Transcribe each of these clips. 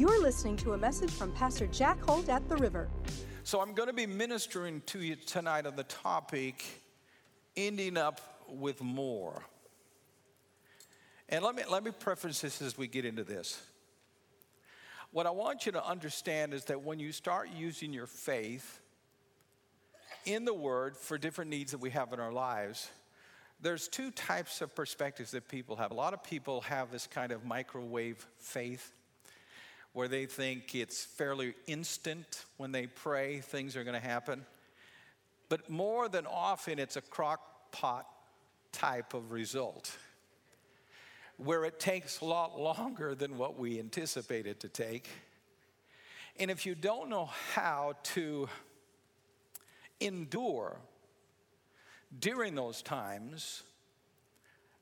You're listening to a message from Pastor Jack Holt at the River. So, I'm going to be ministering to you tonight on the topic ending up with more. And let me, let me preface this as we get into this. What I want you to understand is that when you start using your faith in the Word for different needs that we have in our lives, there's two types of perspectives that people have. A lot of people have this kind of microwave faith where they think it's fairly instant when they pray, things are going to happen. But more than often, it's a crock pot type of result where it takes a lot longer than what we anticipated to take. And if you don't know how to endure during those times,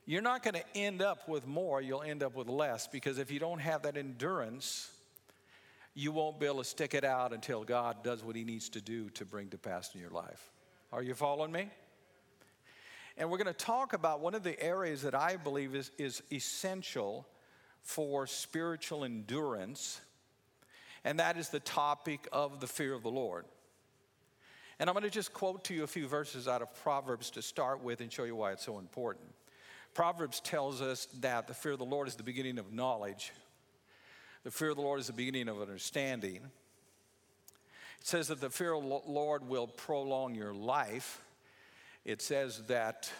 you're not going to end up with more, you'll end up with less because if you don't have that endurance, you won't be able to stick it out until God does what He needs to do to bring to pass in your life. Are you following me? And we're going to talk about one of the areas that I believe is, is essential for spiritual endurance, and that is the topic of the fear of the Lord. And I'm going to just quote to you a few verses out of Proverbs to start with and show you why it's so important. Proverbs tells us that the fear of the Lord is the beginning of knowledge. The fear of the Lord is the beginning of understanding. It says that the fear of the Lord will prolong your life. It says that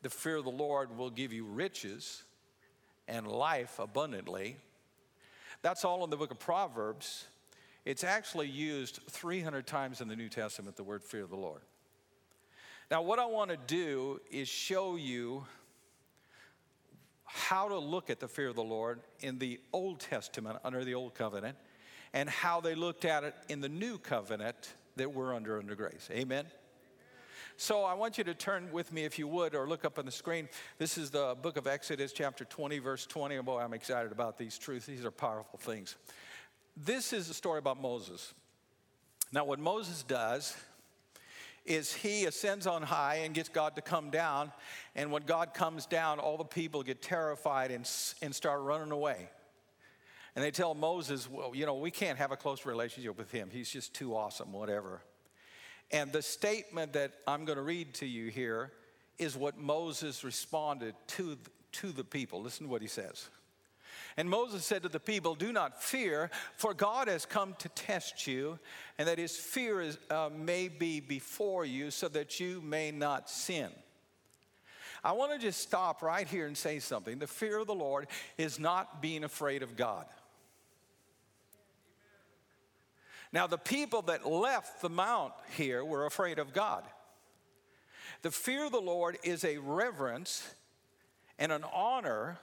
the fear of the Lord will give you riches and life abundantly. That's all in the book of Proverbs. It's actually used 300 times in the New Testament, the word fear of the Lord. Now, what I want to do is show you how to look at the fear of the Lord in the Old Testament under the Old Covenant and how they looked at it in the New Covenant that we're under under grace. Amen. So I want you to turn with me, if you would, or look up on the screen. This is the book of Exodus, chapter 20, verse 20. Oh, boy, I'm excited about these truths. These are powerful things. This is a story about Moses. Now, what Moses does is he ascends on high and gets God to come down. And when God comes down, all the people get terrified and, and start running away. And they tell Moses, well, you know, we can't have a close relationship with him. He's just too awesome, whatever. And the statement that I'm going to read to you here is what Moses responded to, to the people. Listen to what he says. And Moses said to the people, Do not fear, for God has come to test you, and that his fear is, uh, may be before you, so that you may not sin. I want to just stop right here and say something. The fear of the Lord is not being afraid of God. Now, the people that left the mount here were afraid of God. The fear of the Lord is a reverence and an honor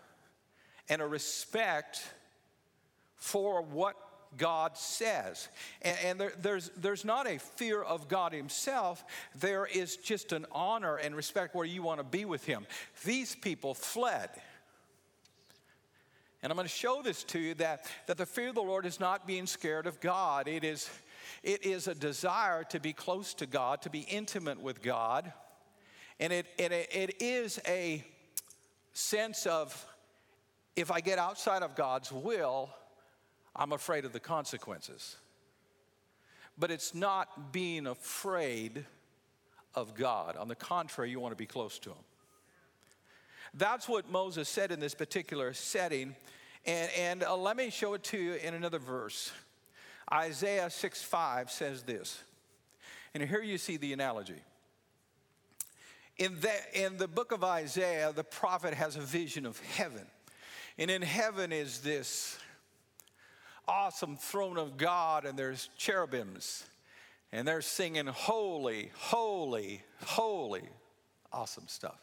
and a respect for what God says. And, and there, there's, there's not a fear of God Himself, there is just an honor and respect where you want to be with Him. These people fled. And I'm going to show this to you that, that the fear of the Lord is not being scared of God. It is, it is a desire to be close to God, to be intimate with God. And it, it, it is a sense of if I get outside of God's will, I'm afraid of the consequences. But it's not being afraid of God. On the contrary, you want to be close to Him. That's what Moses said in this particular setting. And, and uh, let me show it to you in another verse. Isaiah 6 5 says this. And here you see the analogy. In the, in the book of Isaiah, the prophet has a vision of heaven. And in heaven is this awesome throne of God, and there's cherubims, and they're singing, Holy, Holy, Holy. Awesome stuff.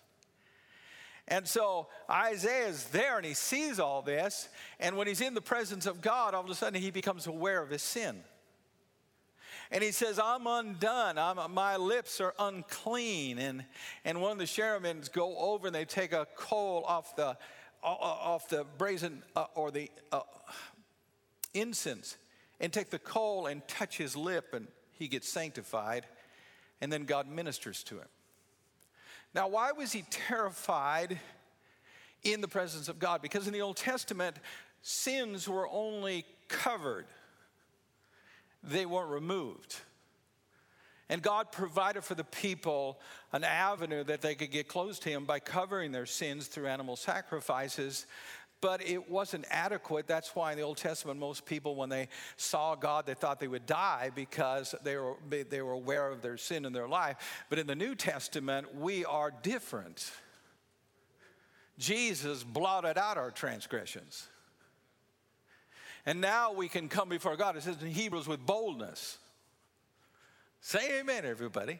And so Isaiah's there and he sees all this. And when he's in the presence of God, all of a sudden he becomes aware of his sin. And he says, I'm undone. I'm, my lips are unclean. And, and one of the cherubims go over and they take a coal off the, off the brazen uh, or the uh, incense and take the coal and touch his lip, and he gets sanctified, and then God ministers to him. Now, why was he terrified in the presence of God? Because in the Old Testament, sins were only covered, they weren't removed. And God provided for the people an avenue that they could get close to Him by covering their sins through animal sacrifices. But it wasn't adequate. That's why in the Old Testament, most people, when they saw God, they thought they would die because they were, they were aware of their sin in their life. But in the New Testament, we are different. Jesus blotted out our transgressions. And now we can come before God. It says in Hebrews with boldness. Say amen, everybody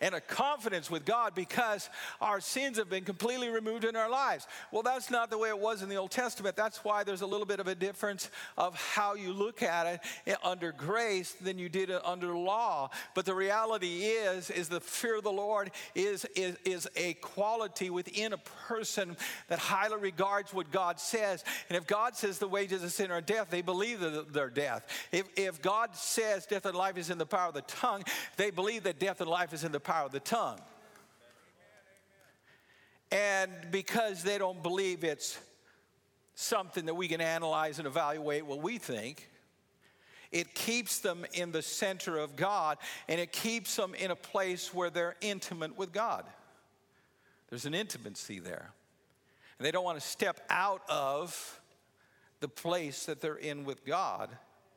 and a confidence with God because our sins have been completely removed in our lives. Well, that's not the way it was in the Old Testament. That's why there's a little bit of a difference of how you look at it under grace than you did under law. But the reality is, is the fear of the Lord is, is, is a quality within a person that highly regards what God says. And if God says the wages of sin are death, they believe they're death. If, if God says death and life is in the power of the tongue, they believe that death and life is in the power power of the tongue. And because they don't believe it's something that we can analyze and evaluate what we think, it keeps them in the center of God and it keeps them in a place where they're intimate with God. There's an intimacy there. And they don't want to step out of the place that they're in with God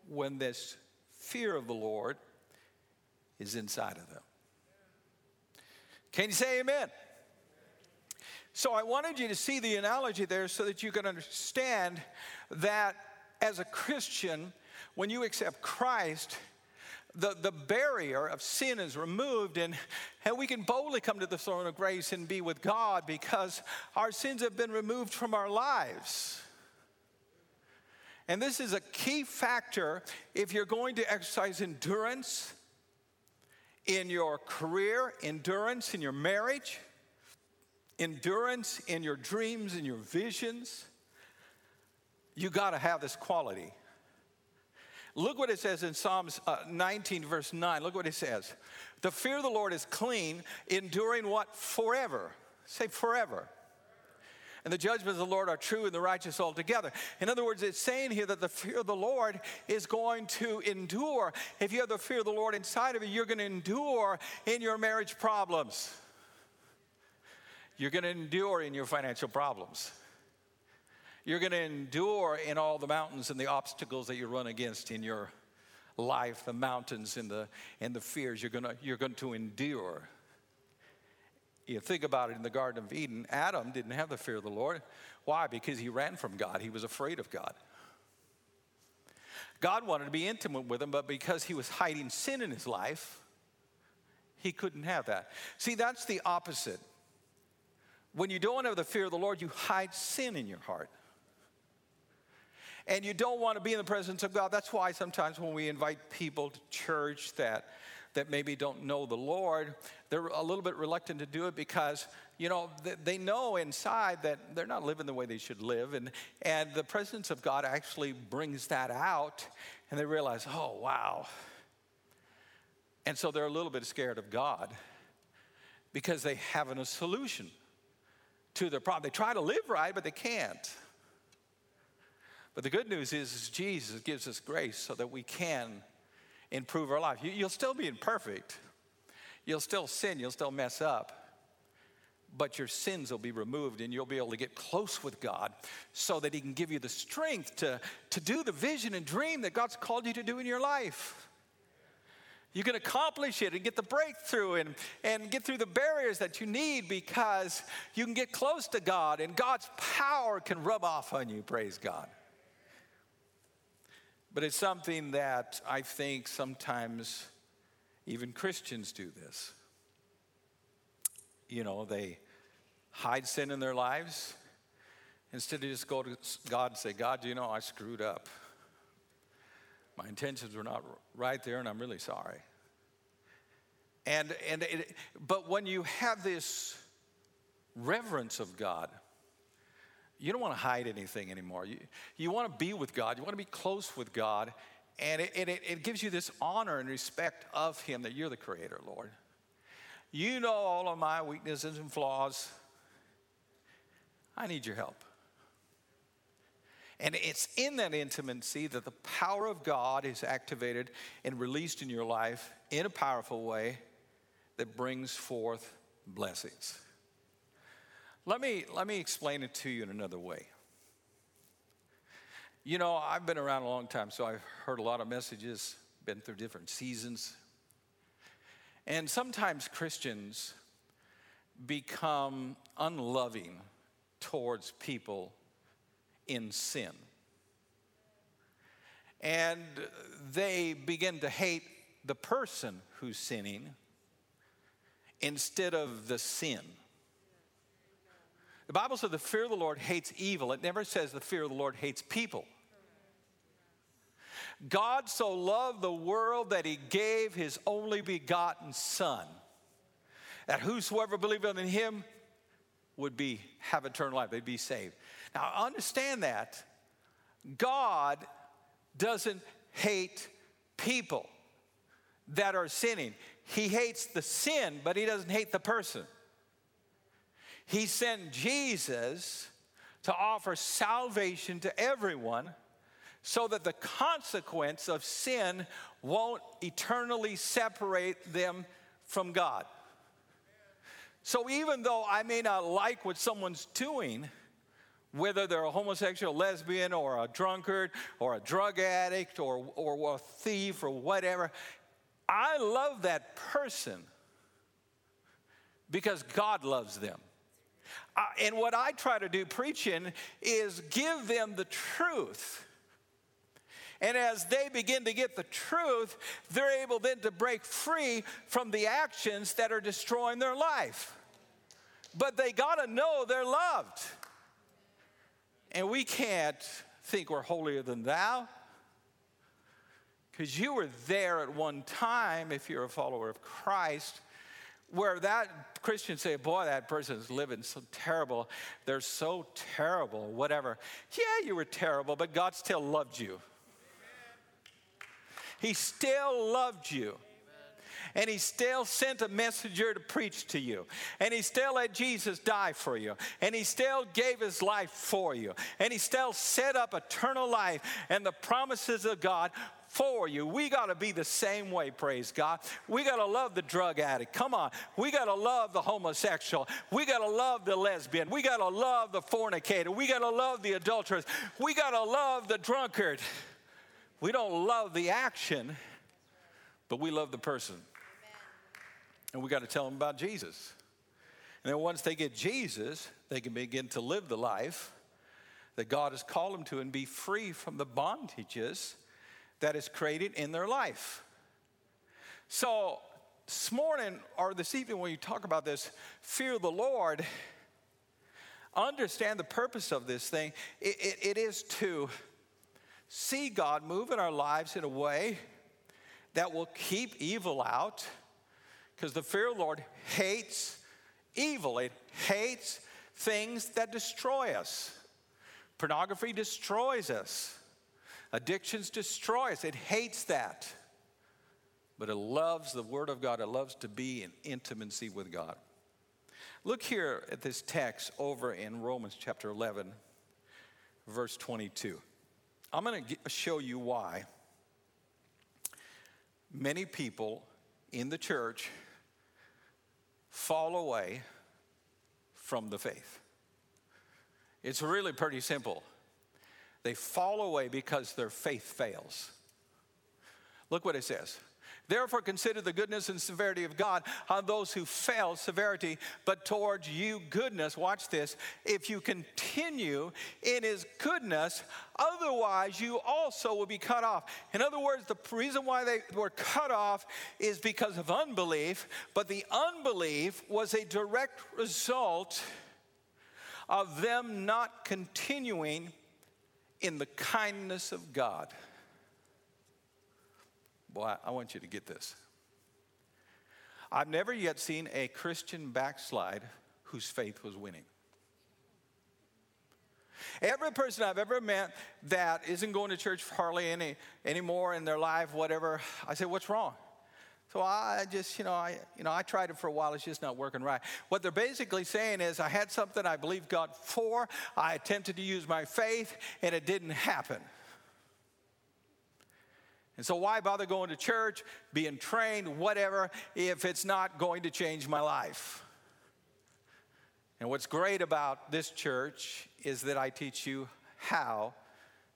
when this fear of the Lord is inside of them. Can you say amen? So I wanted you to see the analogy there so that you can understand that as a Christian, when you accept Christ, the, the barrier of sin is removed, and, and we can boldly come to the throne of grace and be with God because our sins have been removed from our lives. And this is a key factor if you're going to exercise endurance in your career, endurance in your marriage, endurance in your dreams and your visions. You got to have this quality. Look what it says in Psalms uh, 19, verse 9. Look what it says. The fear of the Lord is clean, enduring what? Forever. Say forever and the judgments of the Lord are true and the righteous altogether. In other words, it's saying here that the fear of the Lord is going to endure. If you have the fear of the Lord inside of you, you're going to endure in your marriage problems. You're going to endure in your financial problems. You're going to endure in all the mountains and the obstacles that you run against in your life, the mountains and the, and the fears. You're going to, you're going to endure you think about it in the Garden of Eden, Adam didn't have the fear of the Lord. Why? Because he ran from God, he was afraid of God. God wanted to be intimate with him, but because he was hiding sin in his life, he couldn't have that. See, that's the opposite. When you don't have the fear of the Lord, you hide sin in your heart. And you don't want to be in the presence of God. That's why sometimes when we invite people to church that that maybe don't know the Lord, they're a little bit reluctant to do it because, you know, they know inside that they're not living the way they should live. And, and the presence of God actually brings that out, and they realize, oh, wow. And so they're a little bit scared of God because they haven't a solution to their problem. They try to live right, but they can't. But the good news is, is Jesus gives us grace so that we can improve our life. You, will still be imperfect, you'll still sin, you'll still mess up. But your sins will be removed and you'll be able to get close with God so that He can give you the strength to, to do the vision and dream that God's called you to do in your life. You can accomplish it and get the breakthrough and, and get through the barriers that you need because you can get close to God and God's power can rub off on you. Praise God. But it's something that I think sometimes even Christians do this. You know, they hide sin in their lives instead of just go to God and say, God, you know, I screwed up. My intentions were not right there, and I'm really sorry. And, and it, but when you have this reverence of God, you don't want to hide anything anymore. You, you want to be with God, you want to be close with God, and it, it, it gives you this honor and respect of Him that you're the Creator, Lord. You know all of my weaknesses and flaws. I need your help. And it's in that intimacy that the power of God is activated and released in your life in a powerful way that brings forth blessings. Let me, let me explain it to you in another way. You know, I've been around a long time, so I've heard a lot of messages, been through different seasons. And sometimes Christians become unloving towards people in sin. And they begin to hate the person who's sinning instead of the sin. The Bible says the fear of the Lord hates evil. It never says the fear of the Lord hates people. God so loved the world that he gave his only begotten Son, that whosoever believeth in him would be have eternal life, they'd be saved. Now understand that God doesn't hate people that are sinning. He hates the sin, but he doesn't hate the person. He sent Jesus to offer salvation to everyone so that the consequence of sin won't eternally separate them from God. So even though I may not like what someone's doing, whether they're a homosexual, lesbian, or a drunkard, or a drug addict, or, or a thief, or whatever, I love that person because God loves them. Uh, and what I try to do preaching is give them the truth. And as they begin to get the truth, they're able then to break free from the actions that are destroying their life. But they got to know they're loved. And we can't think we're holier than thou. Because you were there at one time, if you're a follower of Christ, where that Christian say, boy, that person's living so terrible. They're so terrible, whatever. Yeah, you were terrible, but God still loved you. He still loved you and he still sent a messenger to preach to you, and he still let Jesus die for you, and he still gave his life for you, and he still set up eternal life and the promises of God for you. We got to be the same way, praise God. We got to love the drug addict. Come on. We got to love the homosexual. We got to love the lesbian. We got to love the fornicator. We got to love the adulteress. We got to love the drunkard. We don't love the action, but we love the person and we got to tell them about Jesus. And then once they get Jesus, they can begin to live the life that God has called them to and be free from the bondages that is created in their life. So, this morning or this evening, when you talk about this, fear the Lord, understand the purpose of this thing. it, it, it is to see God move in our lives in a way that will keep evil out because the fear of the Lord hates evil, it hates things that destroy us. Pornography destroys us, addictions destroy us. It hates that. But it loves the Word of God, it loves to be in intimacy with God. Look here at this text over in Romans chapter 11, verse 22. I'm going to show you why many people in the church fall away from the faith. It's really pretty simple. They fall away because their faith fails. Look what it says Therefore, consider the goodness and severity of God on those who fail, severity, but towards you, goodness. Watch this. If you continue in his goodness, otherwise you also will be cut off. In other words, the reason why they were cut off is because of unbelief, but the unbelief was a direct result of them not continuing in the kindness of God. Boy, I want you to get this. I've never yet seen a Christian backslide whose faith was winning. Every person I've ever met that isn't going to church hardly any anymore in their life, whatever, I say, what's wrong? So I just, you know, I, you know, I tried it for a while. It's just not working right. What they're basically saying is, I had something I believed God for. I attempted to use my faith, and it didn't happen. And so, why bother going to church, being trained, whatever, if it's not going to change my life? And what's great about this church is that I teach you how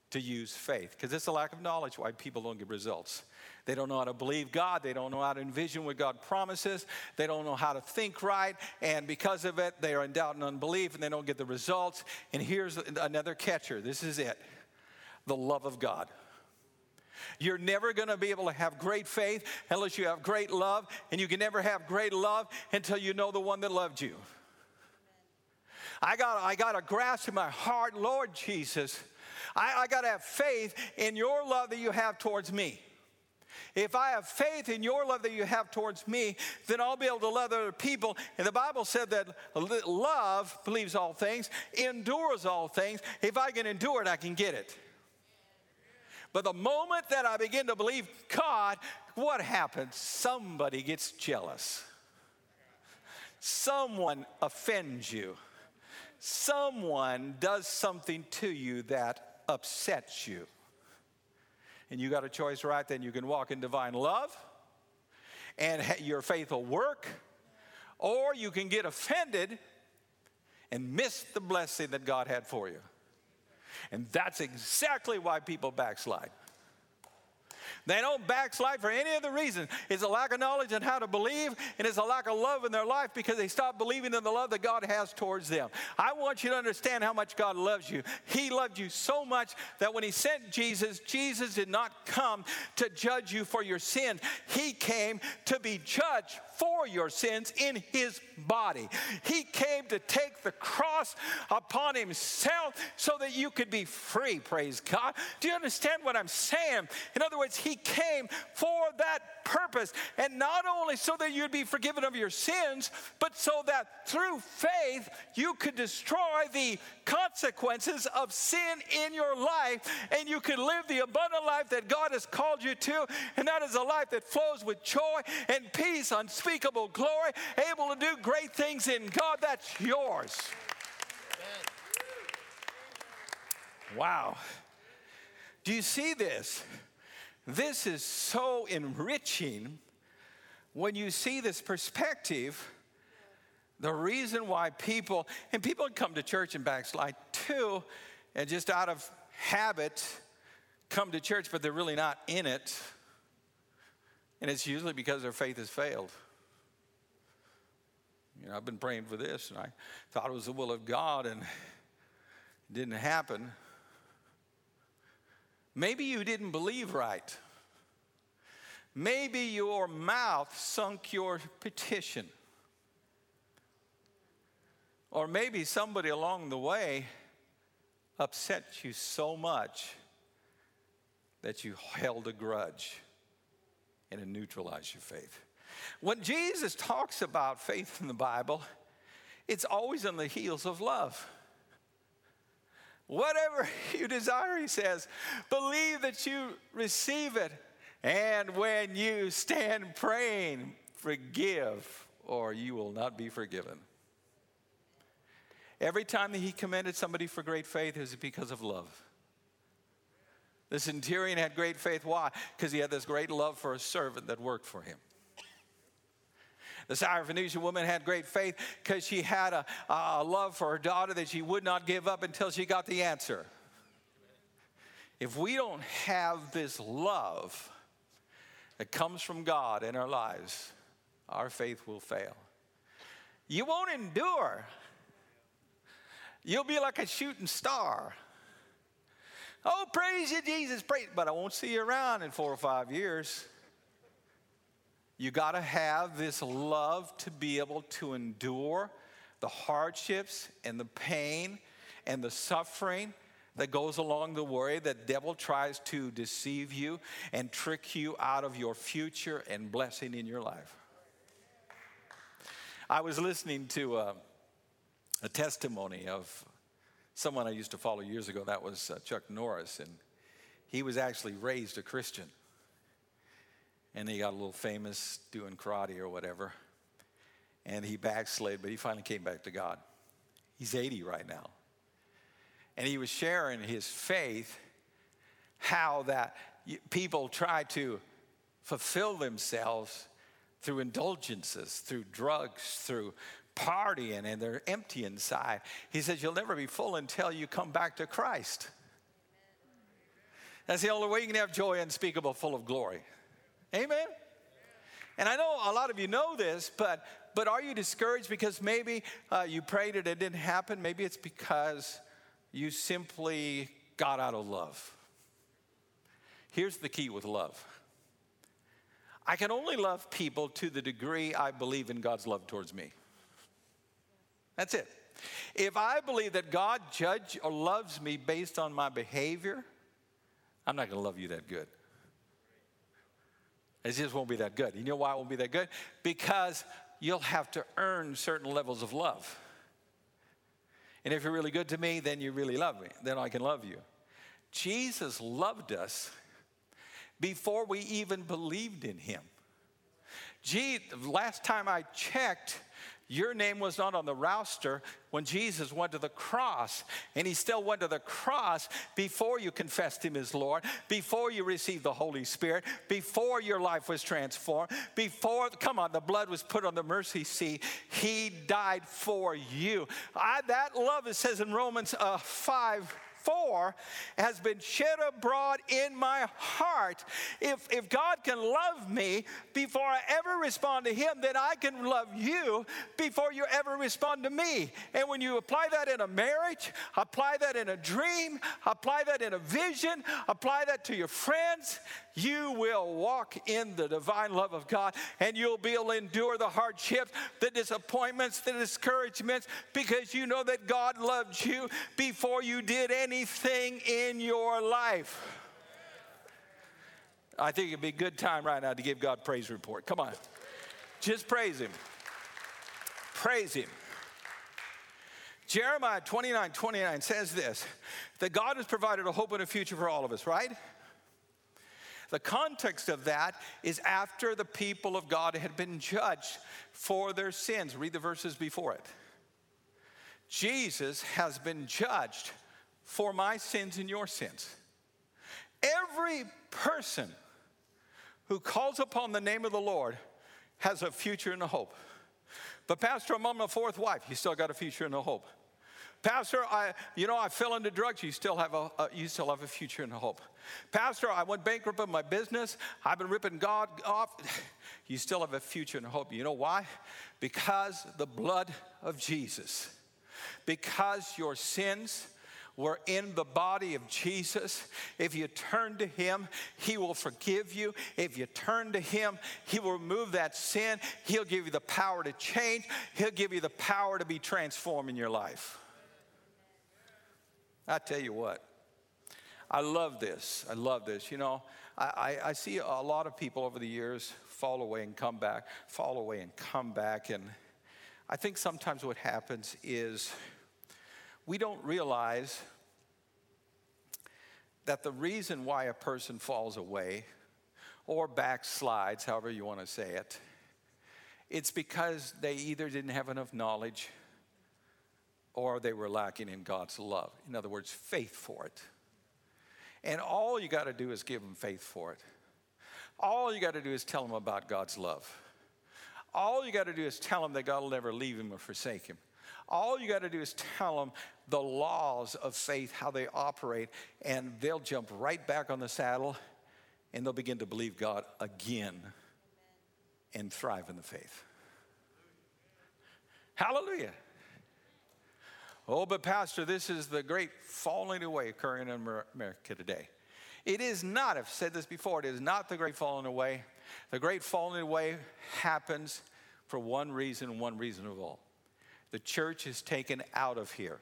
to use faith, because it's a lack of knowledge why people don't get results. They don't know how to believe God. They don't know how to envision what God promises. They don't know how to think right. And because of it, they are in doubt and unbelief and they don't get the results. And here's another catcher this is it the love of God. You're never going to be able to have great faith unless you have great love, and you can never have great love until you know the one that loved you. I got, I got a grasp in my heart, Lord Jesus, I, I got to have faith in your love that you have towards me. If I have faith in your love that you have towards me, then I'll be able to love other people. And the Bible said that love believes all things, endures all things. If I can endure it, I can get it. But the moment that I begin to believe God, what happens? Somebody gets jealous. Someone offends you. Someone does something to you that upsets you. And you got a choice right then. You can walk in divine love and your faith will work, or you can get offended and miss the blessing that God had for you. And that's exactly why people backslide. They don't backslide for any other reason. It's a lack of knowledge on how to believe, and it's a lack of love in their life because they stop believing in the love that God has towards them. I want you to understand how much God loves you. He loved you so much that when He sent Jesus, Jesus did not come to judge you for your sin, He came to be judged for your sins in his body. He came to take the cross upon himself so that you could be free, praise God. Do you understand what I'm saying? In other words, he came for that purpose, and not only so that you'd be forgiven of your sins, but so that through faith you could destroy the consequences of sin in your life and you could live the abundant life that God has called you to, and that is a life that flows with joy and peace, unspeakable glory, able to do great things in God. That's yours. Wow. Do you see this? This is so enriching when you see this perspective. The reason why people, and people come to church and backslide too, and just out of habit come to church, but they're really not in it. And it's usually because their faith has failed. You know, I've been praying for this, and I thought it was the will of God, and it didn't happen. Maybe you didn't believe right. Maybe your mouth sunk your petition. Or maybe somebody along the way upset you so much that you held a grudge and it neutralized your faith. When Jesus talks about faith in the Bible, it's always on the heels of love. Whatever you desire, he says, believe that you receive it. And when you stand praying, forgive, or you will not be forgiven. Every time that he commended somebody for great faith, it was because of love. The centurion had great faith. Why? Because he had this great love for a servant that worked for him. The Syrophoenician woman had great faith because she had a, a love for her daughter that she would not give up until she got the answer. If we don't have this love that comes from God in our lives, our faith will fail. You won't endure. You'll be like a shooting star. Oh, praise you, Jesus, praise. But I won't see you around in four or five years. You got to have this love to be able to endure the hardships and the pain and the suffering that goes along the way that devil tries to deceive you and trick you out of your future and blessing in your life. I was listening to a, uh, a testimony of someone I used to follow years ago. That was uh, Chuck Norris, and he was actually raised a Christian. And he got a little famous doing karate or whatever. And he backslid, but he finally came back to God. He's 80 right now. And he was sharing his faith, how that people try to fulfill themselves through indulgences, through drugs, through partying, and they're empty inside. He says, You'll never be full until you come back to Christ. That's the only way you can have joy unspeakable, full of glory. Amen? And I know a lot of you know this, but, but are you discouraged because maybe uh, you prayed and it didn't happen? Maybe it's because you simply got out of love. Here's the key with love I can only love people to the degree I believe in God's love towards me. That's it. If I believe that God judge or loves me based on my behavior, I'm not going to love you that good. It just won't be that good. You know why it won't be that good? Because you'll have to earn certain levels of love. And if you're really good to me, then you really love me. Then I can love you. Jesus loved us before we even believed in him. Gee, last time I checked, your name was not on the roster when Jesus went to the cross, and he still went to the cross before you confessed him as Lord, before you received the Holy Spirit, before your life was transformed, before, come on, the blood was put on the mercy seat. He died for you. I, that love, it says in Romans uh, 5 4 has been shed abroad in my heart. If, if God can love me before I ever respond to Him, then I can love you before you ever respond to me. And when you apply that in a marriage, apply that in a dream, apply that in a vision, apply that to your friends, you will walk in the divine love of God and you'll be able to endure the hardships, the disappointments, the discouragements because you know that God loved you before you did anything in your life. I think it'd be a good time right now to give God praise report. Come on. Just praise him. Praise him. Jeremiah 29 29 says this that God has provided a hope and a future for all of us, right? The context of that is after the people of God had been judged for their sins. Read the verses before it. Jesus has been judged for my sins and your sins. Every person who calls upon the name of the Lord has a future and a hope. But, Pastor, I'm on my fourth wife. You still got a future and a hope. Pastor, I, you know, I fell into drugs. You still have a, a, you still have a future and a hope. Pastor, I went bankrupt in my business. I've been ripping God off. You still have a future and a hope. You know why? Because the blood of Jesus. Because your sins were in the body of Jesus. If you turn to Him, He will forgive you. If you turn to Him, He will remove that sin. He'll give you the power to change. He'll give you the power to be transformed in your life. I tell you what, I love this. I love this. You know, I, I, see a lot of people over the years fall away and come back, fall away and come back. And I think sometimes what happens is we don't realize that the reason why a person falls away or backslides, however you want to say it, it's because they either didn't have enough knowledge or they were lacking in God's love. In other words, faith for it. And all you got to do is give them faith for it. All you got to do is tell them about God's love. All you got to do is tell them that God will never leave him or forsake him. All you got to do is tell them the laws of faith, how they operate, and they'll jump right back on the saddle and they'll begin to believe God again and thrive in the faith. Hallelujah. Oh, but Pastor, this is the great falling away occurring in America today. It is not, I've said this before, it is not the great falling away. The great falling away happens for one reason, one reason of all. The church is taken out of here.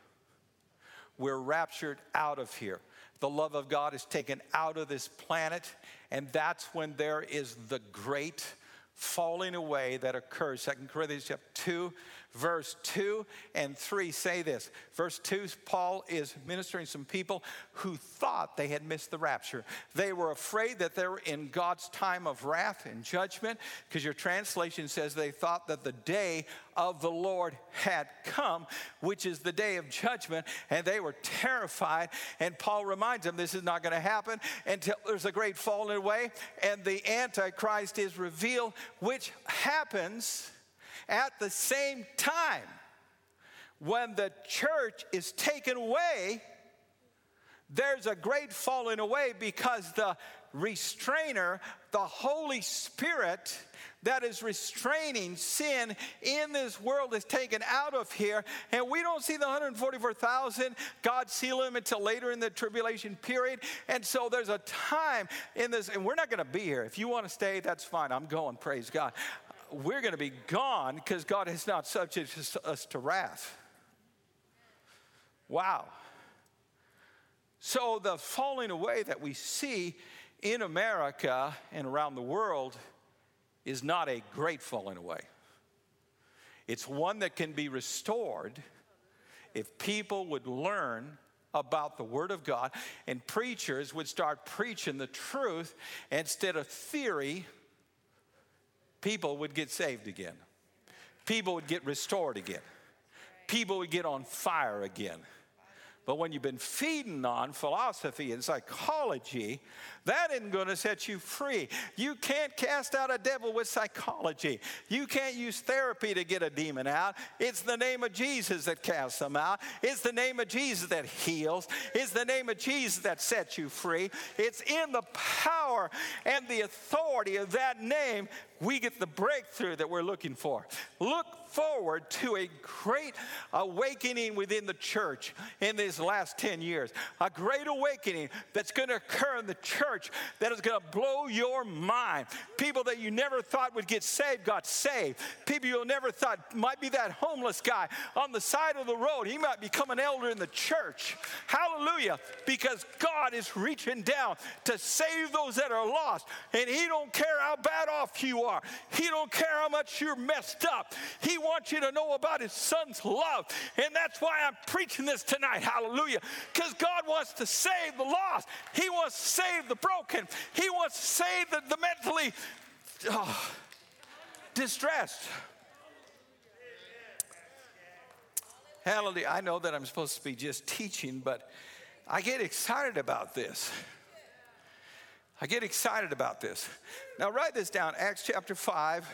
We're raptured out of here. The love of God is taken out of this planet, and that's when there is the great falling away that occurs. Second Corinthians chapter 2, verse 2 and 3 say this. Verse 2, Paul is ministering some people who thought they had missed the rapture. They were afraid that they were in God's time of wrath and judgment, because your translation says they thought that the day of the Lord had come, which is the day of judgment, and they were terrified. And Paul reminds them this is not going to happen until there's a great falling away and the Antichrist is revealed, which happens at the same time when the church is taken away. There's a great falling away because the restrainer, the Holy Spirit, that is restraining sin in this world is taken out of here. And we don't see the 144,000 God seal them until later in the tribulation period. And so there's a time in this, and we're not going to be here. If you want to stay, that's fine. I'm going, praise God. We're going to be gone because God has not subjected us to wrath. Wow. So the falling away that we see in America and around the world is not a great falling away. It's one that can be restored if people would learn about the Word of God and preachers would start preaching the truth instead of theory, people would get saved again. People would get restored again. People would get on fire again. But when you've been feeding on philosophy and psychology, that isn't going to set you free. You can't cast out a devil with psychology. You can't use therapy to get a demon out. It's the name of Jesus that casts them out. It's the name of Jesus that heals. It's the name of Jesus that sets you free. It's in the power and the authority of that name we get the breakthrough that we're looking for. Look forward to a great awakening within the church in these last 10 years. A great awakening that's going to occur in the church that is going to blow your mind. People that you never thought would get saved got saved. People you never thought might be that homeless guy on the side of the road. He might become an elder in the church. Hallelujah. Because God is reaching down to save those that are lost. And He don't care how bad off you are. He don't care how much you're messed up. He wants you to know about his son's love. And that's why I'm preaching this tonight. Hallelujah. Because God wants to save the lost. He wants to save the broken. He wants to save the, the mentally oh, distressed. Hallelujah. I know that I'm supposed to be just teaching, but I get excited about this. I get excited about this. Now, write this down Acts chapter 5,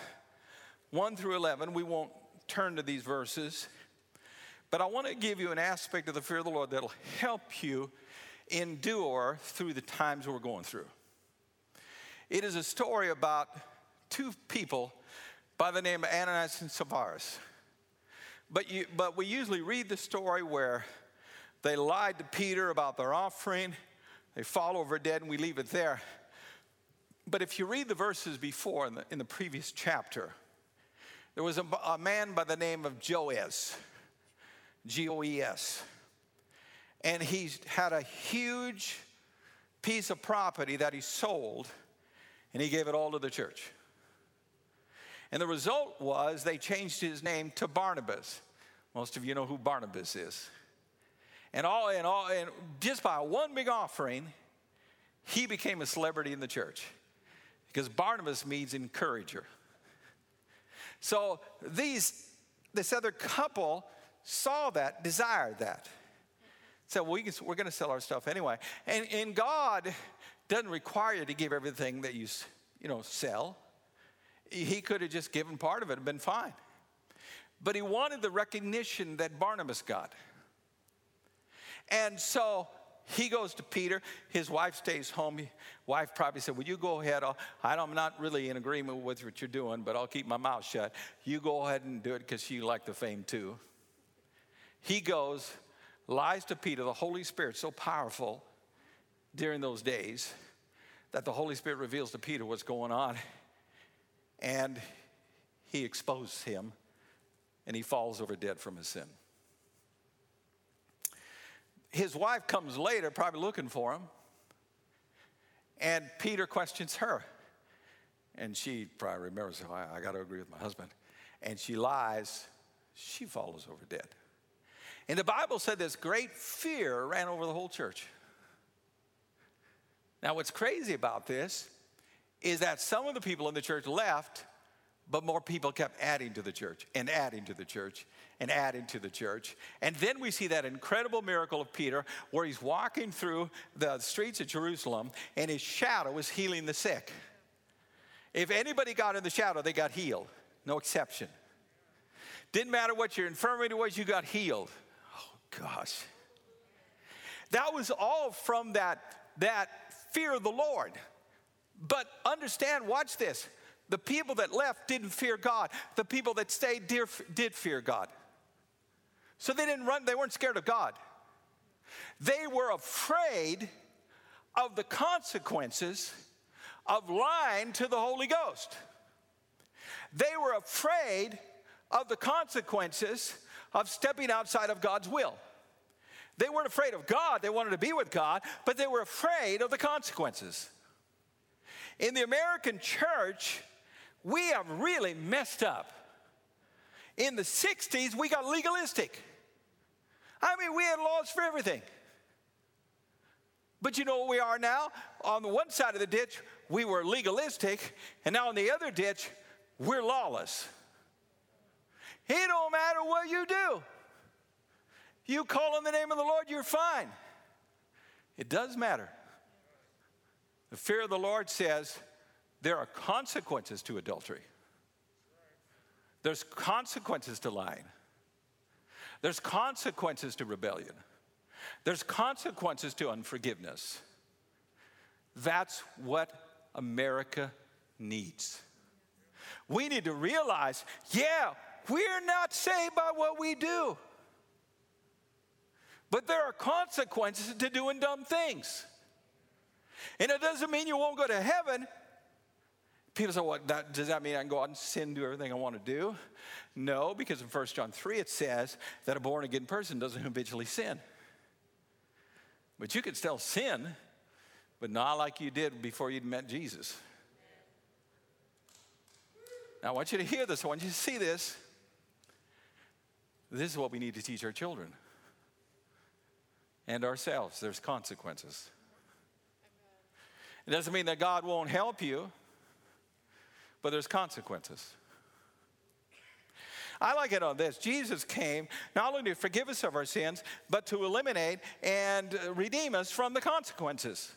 1 through 11. We won't turn to these verses, but I want to give you an aspect of the fear of the Lord that'll help you endure through the times we're going through. It is a story about two people by the name of Ananias and Sapphira. But, you, but we usually read the story where they lied to Peter about their offering they fall over dead, and we leave it there. But if you read the verses before in the, in the previous chapter, there was a, a man by the name of Joes, G O E S. And he had a huge piece of property that he sold, and he gave it all to the church. And the result was they changed his name to Barnabas. Most of you know who Barnabas is. And all and all and just by one big offering, he became a celebrity in the church. Because Barnabas means encourager. So these this other couple saw that, desired that. Said, well, we can, we're going to sell our stuff anyway. And, and God doesn't require you to give everything that you, you know, sell. He could have just given part of it and been fine. But he wanted the recognition that Barnabas got. And so he goes to Peter. His wife stays home. His wife probably said, Well, you go ahead. I'm not really in agreement with what you're doing, but I'll keep my mouth shut. You go ahead and do it because she liked the fame too. He goes, lies to Peter. The Holy Spirit, so powerful during those days that the Holy Spirit reveals to Peter what's going on. And he exposes him, and he falls over dead from his sin his wife comes later, probably looking for him. And Peter questions her. And she probably remembers, oh, I, I got to agree with my husband. And she lies she falls over dead. And the Bible said this great fear ran over the whole church. Now, what's crazy about this is that some of the people in the church left, but more people kept adding to the church and adding to the church and adding to the church. And then we see that incredible miracle of Peter where he's walking through the streets of Jerusalem and his shadow is healing the sick. If anybody got in the shadow, they got healed, no exception. Didn't matter what your infirmity was, you got healed. Gosh. That was all from that, that fear of the Lord. But understand, watch this. The people that left didn't fear God. The people that stayed did, did fear God. So they didn't run, they weren't scared of God. They were afraid of the consequences of lying to the Holy Ghost. They were afraid of the consequences of stepping outside of God's will. They weren't afraid of God, they wanted to be with God, but they were afraid of the consequences. In the American church, we have really messed up. In the 60s, we got legalistic. I mean, we had laws for everything. But you know what we are now? On the one side of the ditch, we were legalistic, and now on the other ditch, we're lawless. It don't matter what you do. You call on the name of the Lord, you're fine. It does matter. The fear of the Lord says there are consequences to adultery. There's consequences to lying. There's consequences to rebellion. There's consequences to unforgiveness. That's what America needs. We need to realize yeah, we're not saved by what we do, but there are consequences to doing dumb things. And it doesn't mean you won't go to heaven. People say, well, that, does that mean I can go out and sin, do everything I want to do? No, because in 1 John 3 it says that a born again person doesn't habitually sin. But you can still sin, but not like you did before you'd met Jesus. Now, I want you to hear this. I want you to see this. This is what we need to teach our children and ourselves. There's consequences. It doesn't mean that God won't help you, but there's consequences. I like it on this. Jesus came not only to forgive us of our sins, but to eliminate and redeem us from the consequences.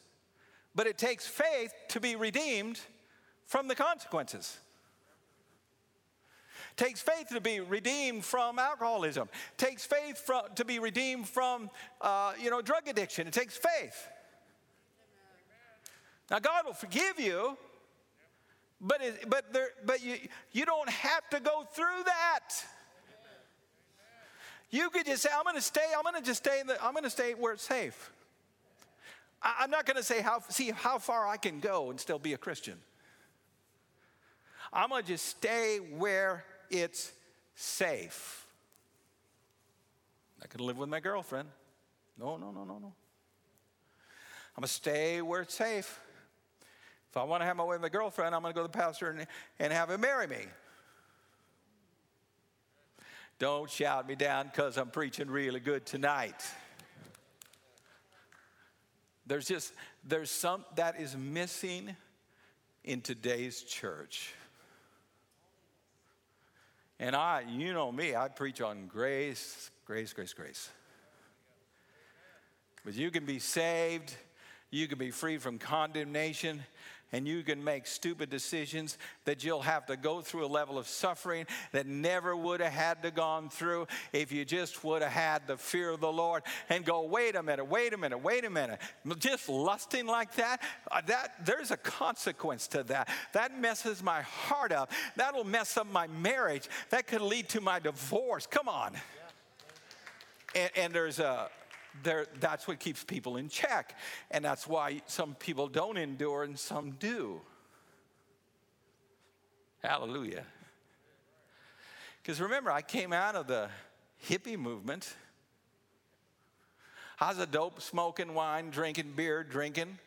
But it takes faith to be redeemed from the consequences. Takes faith to be redeemed from alcoholism. Takes faith from, to be redeemed from, uh, you know, drug addiction. It takes faith. Now God will forgive you, but, it, but, there, but you, you don't have to go through that. You could just say, I'm going to stay, I'm going to just stay, in the, I'm going to stay where it's safe. I, I'm not going to say how, see how far I can go and still be a Christian. I'm going to just stay where it's safe. I could live with my girlfriend. No, no, no, no, no. I'm going to stay where it's safe. If I want to have my way with my girlfriend, I'm going to go to the pastor and, and have him marry me. Don't shout me down because I'm preaching really good tonight. There's just, there's some that is missing in today's church. And I, you know me, I preach on grace, grace, grace, grace. But you can be saved, you can be free from condemnation, and you can make stupid decisions that you'll have to go through a level of suffering that never would have had to gone through if you just would have had the fear of the Lord and go wait a minute wait a minute wait a minute. Just lusting like that uh, that there's a consequence to that. That messes my heart up. That'll mess up my marriage. That could lead to my divorce. Come on. And, and there's a that's what keeps people in check. And that's why some people don't endure and some do. Hallelujah. Because remember, I came out of the hippie movement. I was a dope smoking, wine drinking, beer drinking,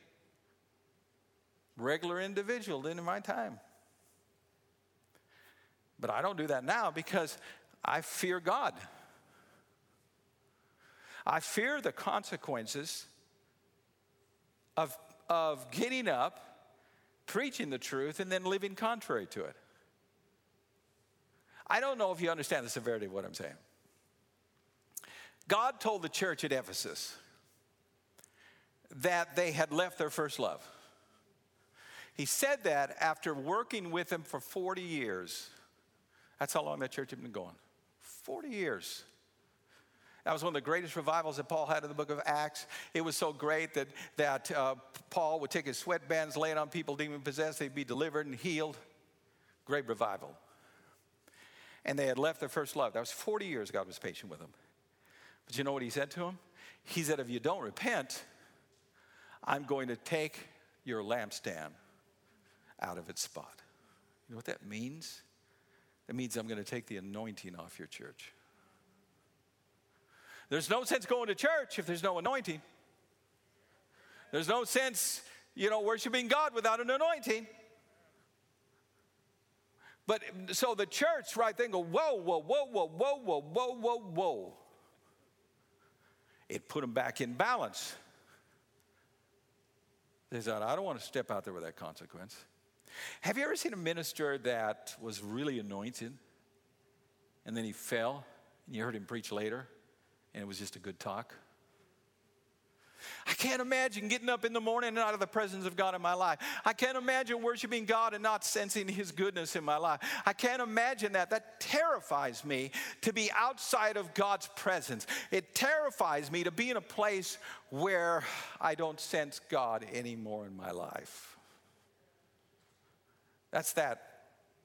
regular individual in my time. But I don't do that now because I fear God. I fear the consequences of, of getting up, preaching the truth, and then living contrary to it. I don't know if you understand the severity of what I'm saying. God told the church at Ephesus that they had left their first love. He said that after working with them for 40 years. That's how long that church had been going 40 years. That was one of the greatest revivals that Paul had in the book of Acts. It was so great that, that uh, Paul would take his sweatbands, lay it on people demon possessed, they'd be delivered and healed. Great revival. And they had left their first love. That was 40 years God was patient with them. But you know what he said to them? He said, If you don't repent, I'm going to take your lampstand out of its spot. You know what that means? That means I'm going to take the anointing off your church. There's no sense going to church if there's no anointing. There's no sense, you know, worshiping God without an anointing. But so the church right then go, whoa, whoa, whoa, whoa, whoa, whoa, whoa, whoa, whoa. It put them back in balance. They thought, I don't want to step out there with that consequence. Have you ever seen a minister that was really anointed and then he fell and you heard him preach later? And it was just a good talk. I can't imagine getting up in the morning and out of the presence of God in my life. I can't imagine worshiping God and not sensing His goodness in my life. I can't imagine that. That terrifies me to be outside of God's presence. It terrifies me to be in a place where I don't sense God anymore in my life. That's that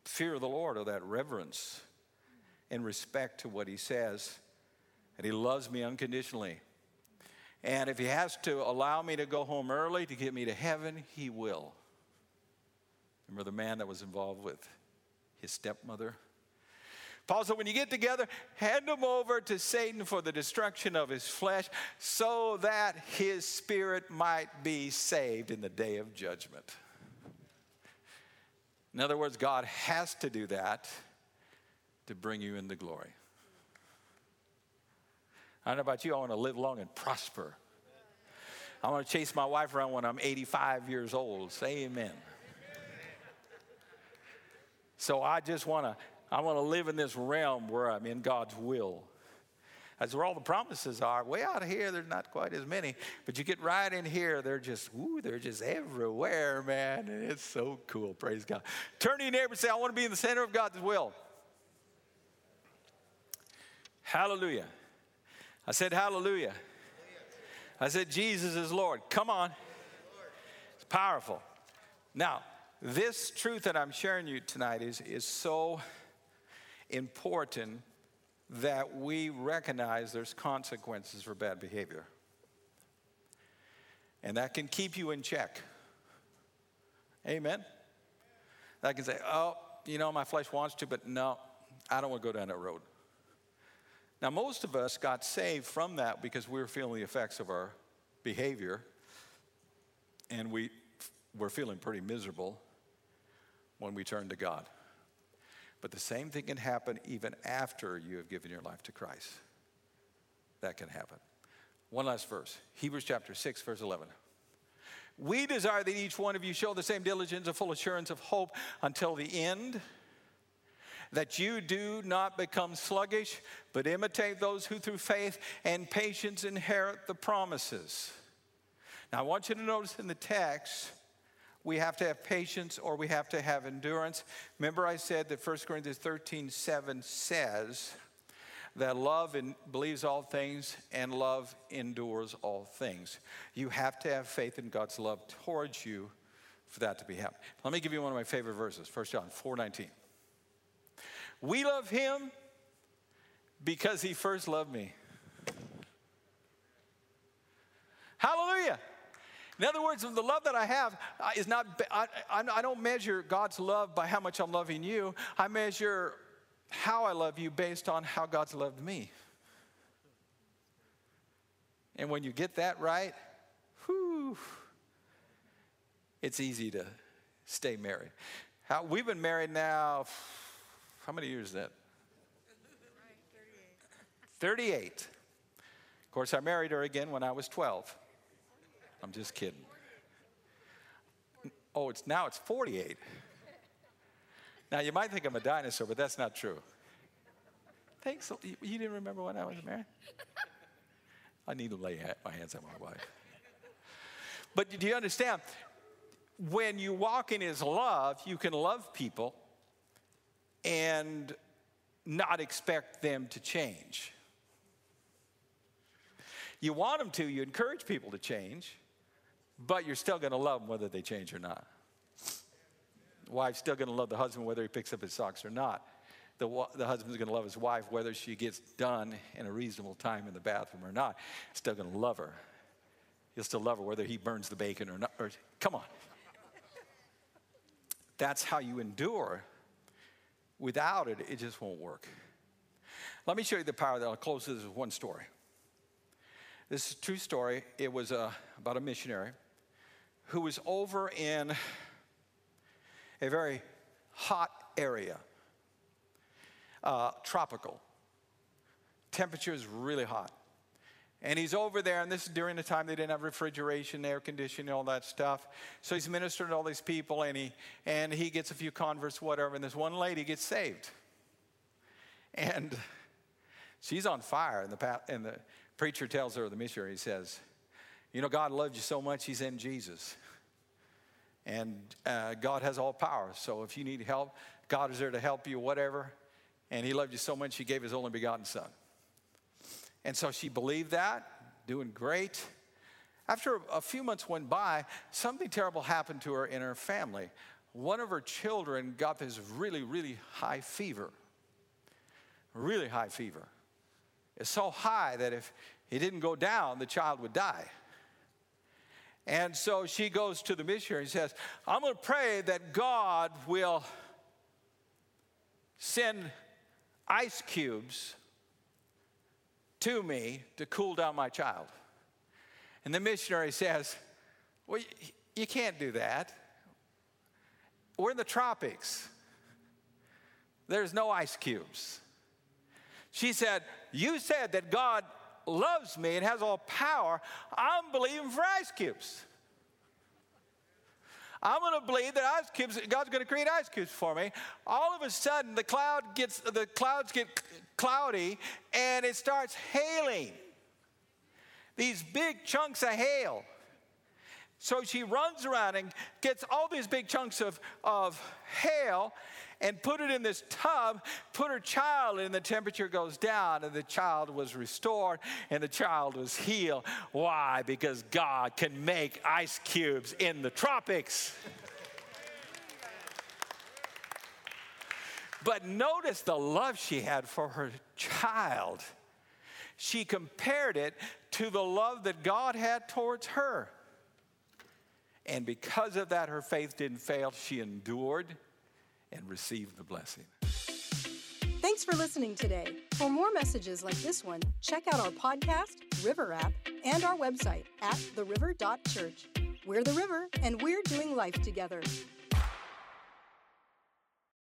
fear of the Lord or that reverence and respect to what He says and He loves me unconditionally. And if He has to allow me to go home early to get me to heaven, He will. Remember the man that was involved with his stepmother? Paul said, when you get together, hand him over to Satan for the destruction of his flesh so that his spirit might be saved in the day of judgment. In other words, God has to do that to bring you into glory. I don't know about you, I want to live long and prosper. I want to chase my wife around when I'm 85 years old. Say amen. So I just want to I want to live in this realm where I'm in God's will. That's where all the promises are. Way out here, there's not quite as many. But you get right in here, they're just, ooh, they're just everywhere, man. And it's so cool. Praise God. Turn to your neighbor and say, I want to be in the center of God's will. Hallelujah. I said, Hallelujah. I said, Jesus is Lord. Come on. It's powerful. Now, this truth that I'm sharing you tonight is, is so important that we recognize there's consequences for bad behavior. And that can keep you in check. Amen? That can say, oh, you know, my flesh wants to, but no, I don't want to go down that road. Now, most of us got saved from that because we were feeling the effects of our behavior, and we were feeling pretty miserable when we turned to God. But the same thing can happen even after you have given your life to Christ. That can happen. One last verse Hebrews chapter 6, verse 11. We desire that each one of you show the same diligence and full assurance of hope until the end that you do not become sluggish, but imitate those who through faith and patience inherit the promises. Now, I want you to notice in the text, we have to have patience or we have to have endurance. Remember, I said that 1 Corinthians 13 7 says that love in, believes all things and love endures all things. You have to have faith in God's love towards you for that to be happening. Let me give you one of my favorite verses 1 John 4 19. We love him because he first loved me. Hallelujah. In other words, the love that I have uh, is not, I, I, don't measure God's love by how much I'm loving you. I measure how I love you based on how God's loved me. And when you get that right, whew, it's easy to stay married. How, we've been married now how many years is that? 38. Of course, I married her again when I was 12. I'm just kidding. Oh, it's now it's 48. Now you might think I'm a dinosaur, but that's not true. Thanks. You didn't remember when I was married? I need to lay my hands on my wife. But do you understand? When you walk in His love, you can love people and not expect them to change. You want them to, you encourage people to change, but you're still going to love them whether they change or not. Wife's still going to love the husband whether he picks up his socks or not. The, the husband's going to love his wife whether she gets done in a reasonable time in the bathroom or not. Still going to love her. He'll still love her whether he burns the bacon or not. Or, come on. That's how you endure. Without it, it just won't work. Let me show you the power that I'll close this with one story. This is a true story. It was uh, about a missionary who was over in a very hot area, uh, tropical. Temperature is really hot. And he's over there, and this is during the time they didn't have refrigeration, air conditioning, all that stuff. So he's ministering to all these people, and he, and he gets a few converts, whatever, and this one lady gets saved. And she's on fire, and the, and the preacher tells her, the missionary, says, You know, God loved you so much, he's in Jesus. And uh, God has all power. So if you need help, God is there to help you, whatever. And He loved you so much, He gave His only begotten Son. And so she believed that, doing great. After a few months went by, something terrible happened to her in her family. One of her children got this really, really high fever. Really high fever. It's so high that if it didn't go down, the child would die. And so she goes to the missionary and says, I'm going to pray that God will send ice cubes to me to cool down my child. And the missionary says, Well, you can't do that. We're in the tropics, there's no ice cubes. She said, You said that God loves me and has all power, I'm believing for ice cubes. I'm going to believe that ice cubes, God's going to create ice cubes for me. All of a sudden, the cloud gets, the clouds get cloudy, and it starts hailing. These big chunks of hail. So she runs around and gets all these big chunks of, of hail and put it in this tub, put her child in, the temperature goes down, and the child was restored and the child was healed. Why? Because God can make ice cubes in the tropics. But notice the love she had for her child. She compared it to the love that God had towards her. And because of that, her faith didn't fail. She endured and receive the blessing. Thanks for listening today. For more messages like this one, check out our podcast, River app, and our website at theriver.church. We're the river, and we're doing life together.